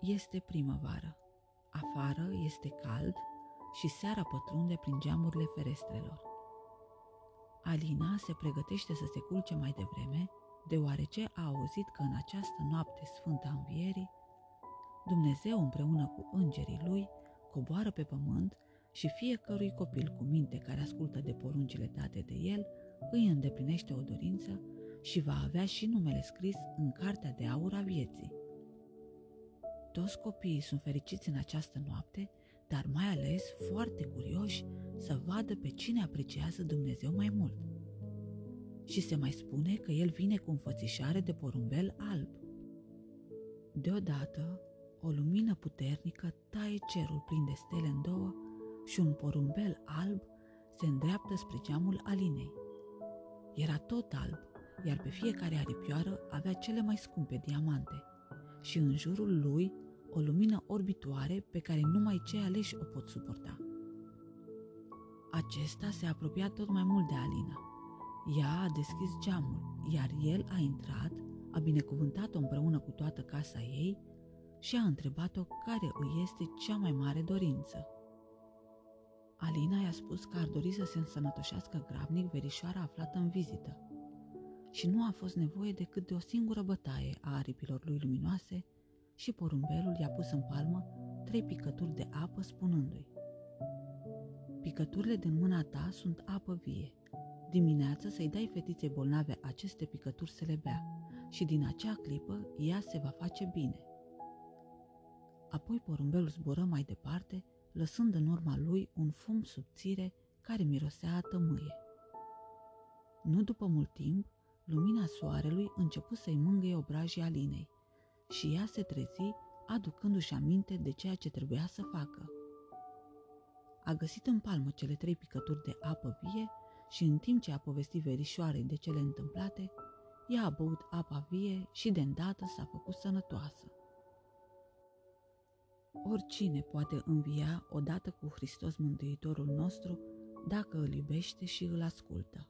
Este primăvară. Afară este cald și seara pătrunde prin geamurile ferestrelor. Alina se pregătește să se culce mai devreme, deoarece a auzit că în această noapte sfântă a învierii, Dumnezeu împreună cu îngerii lui coboară pe pământ și fiecărui copil cu minte care ascultă de poruncile date de el îi îndeplinește o dorință și va avea și numele scris în cartea de aur a vieții. Toți copiii sunt fericiți în această noapte, dar mai ales foarte curioși să vadă pe cine apreciază Dumnezeu mai mult. Și se mai spune că el vine cu înfățișare de porumbel alb. Deodată, o lumină puternică taie cerul plin de stele în două și un porumbel alb se îndreaptă spre geamul Alinei. Era tot alb, iar pe fiecare aripioară avea cele mai scumpe diamante și în jurul lui o lumină orbitoare pe care numai cei aleși o pot suporta. Acesta se apropia tot mai mult de Alina. Ea a deschis geamul, iar el a intrat, a binecuvântat-o împreună cu toată casa ei și a întrebat-o care îi este cea mai mare dorință. Alina i-a spus că ar dori să se însănătoșească grabnic verișoara aflată în vizită și nu a fost nevoie decât de o singură bătaie a aripilor lui luminoase și porumbelul i-a pus în palmă trei picături de apă spunându-i Picăturile din mâna ta sunt apă vie. Dimineața să-i dai fetiței bolnave aceste picături să le bea și din acea clipă ea se va face bine. Apoi porumbelul zbură mai departe, lăsând în urma lui un fum subțire care mirosea a tămâie. Nu după mult timp, lumina soarelui început să-i mângâie obrajii Alinei și ea se trezi aducându-și aminte de ceea ce trebuia să facă. A găsit în palmă cele trei picături de apă vie și în timp ce a povestit verișoarei de cele întâmplate, ea a băut apa vie și de îndată s-a făcut sănătoasă. Oricine poate învia odată cu Hristos Mântuitorul nostru dacă îl iubește și îl ascultă.